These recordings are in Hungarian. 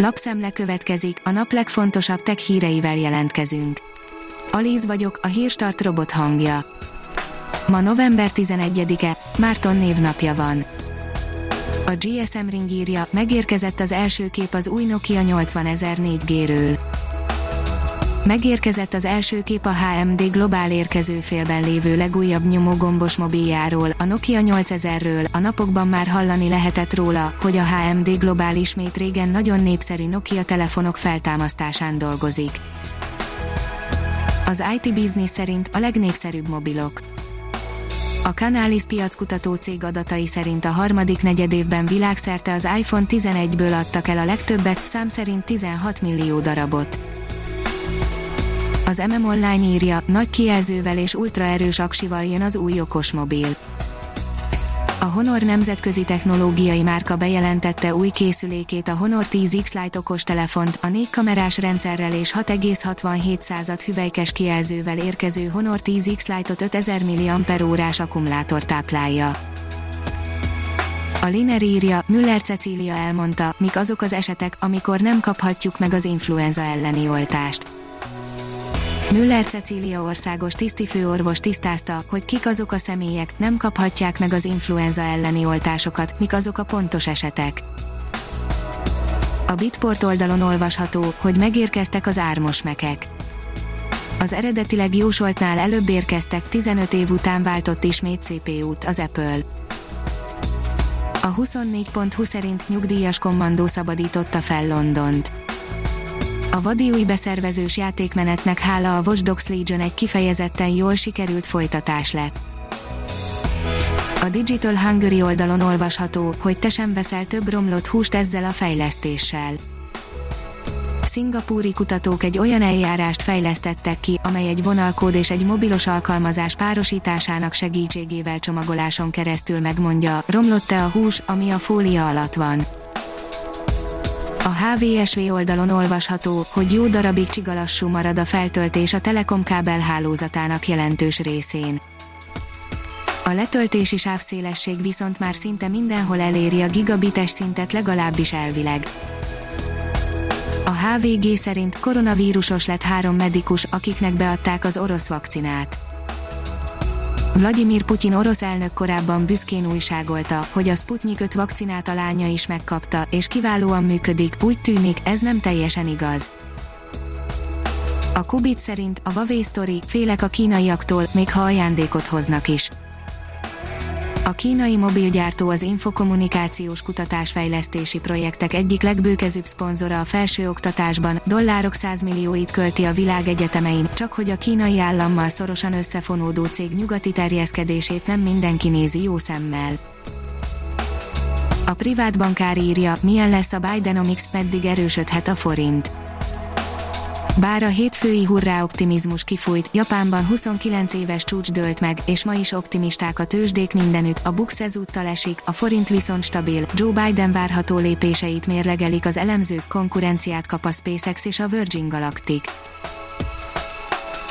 Lapszemle következik, a nap legfontosabb tech híreivel jelentkezünk. Alíz vagyok, a hírstart robot hangja. Ma november 11-e, Márton névnapja van. A GSM Ring írja, megérkezett az első kép az új Nokia 80004 G-ről. Megérkezett az első kép a HMD Globál érkezőfélben lévő legújabb nyomógombos mobiljáról, a Nokia 8000-ről, a napokban már hallani lehetett róla, hogy a HMD Globál ismét régen nagyon népszerű Nokia telefonok feltámasztásán dolgozik. Az IT Business szerint a legnépszerűbb mobilok. A Canalys piackutató cég adatai szerint a harmadik negyedévben világszerte az iPhone 11-ből adtak el a legtöbbet, szám szerint 16 millió darabot. Az MM Online írja, nagy kijelzővel és ultraerős aksival jön az új okosmobil. A Honor nemzetközi technológiai márka bejelentette új készülékét a Honor 10X Lite okostelefont, a négy kamerás rendszerrel és 6,67 hüvelykes kijelzővel érkező Honor 10X Lite-ot 5000 mAh akkumulátor táplálja. A Liner írja, Müller Cecília elmondta, mik azok az esetek, amikor nem kaphatjuk meg az influenza elleni oltást Müller Cecília országos tisztifőorvos tisztázta, hogy kik azok a személyek, nem kaphatják meg az influenza elleni oltásokat, mik azok a pontos esetek. A Bitport oldalon olvasható, hogy megérkeztek az ármos mekek. Az eredetileg jósoltnál előbb érkeztek, 15 év után váltott ismét CPU-t az Apple. A 24.20 szerint nyugdíjas kommandó szabadította fel Londont a vadi új beszervezős játékmenetnek hála a Watch Dogs Legion egy kifejezetten jól sikerült folytatás lett. A Digital Hungary oldalon olvasható, hogy te sem veszel több romlott húst ezzel a fejlesztéssel. Szingapúri kutatók egy olyan eljárást fejlesztettek ki, amely egy vonalkód és egy mobilos alkalmazás párosításának segítségével csomagoláson keresztül megmondja, romlott-e a hús, ami a fólia alatt van. A HVSV oldalon olvasható, hogy jó darabig csigalassú marad a feltöltés a Telekom kábel hálózatának jelentős részén. A letöltési sávszélesség viszont már szinte mindenhol eléri a gigabites szintet legalábbis elvileg. A HVG szerint koronavírusos lett három medikus, akiknek beadták az orosz vakcinát. Vladimir Putyin orosz elnök korábban büszkén újságolta, hogy a Sputnik 5 vakcinát a lánya is megkapta, és kiválóan működik, úgy tűnik, ez nem teljesen igaz. A Kubit szerint a Huawei Story, félek a kínaiaktól, még ha ajándékot hoznak is. A kínai mobilgyártó az infokommunikációs kutatásfejlesztési projektek egyik legbőkezőbb szponzora a felsőoktatásban, dollárok 100 millióit költi a világ egyetemein, csak hogy a kínai állammal szorosan összefonódó cég nyugati terjeszkedését nem mindenki nézi jó szemmel. A privát bankár írja, milyen lesz a Bidenomics, meddig erősödhet a forint. Bár a hétfői hurrá optimizmus kifújt, Japánban 29 éves csúcs dőlt meg, és ma is optimisták a tőzsdék mindenütt, a Bux ezúttal esik, a forint viszont stabil, Joe Biden várható lépéseit mérlegelik az elemzők, konkurenciát kap a SpaceX és a Virgin Galactic.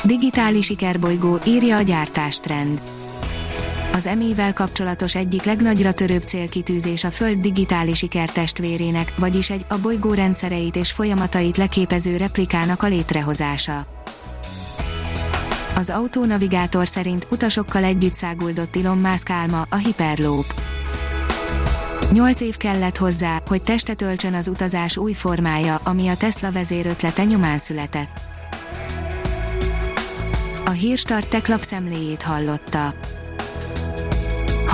Digitális sikerbolygó, írja a gyártástrend az emével kapcsolatos egyik legnagyra törőbb célkitűzés a Föld digitális ikertestvérének, vagyis egy a bolygó rendszereit és folyamatait leképező replikának a létrehozása. Az autónavigátor szerint utasokkal együtt száguldott Elon Musk álma, a Hyperloop. Nyolc év kellett hozzá, hogy testet öltsön az utazás új formája, ami a Tesla vezérötlete nyomán született. A Hírstart tech lapszemléjét hallotta.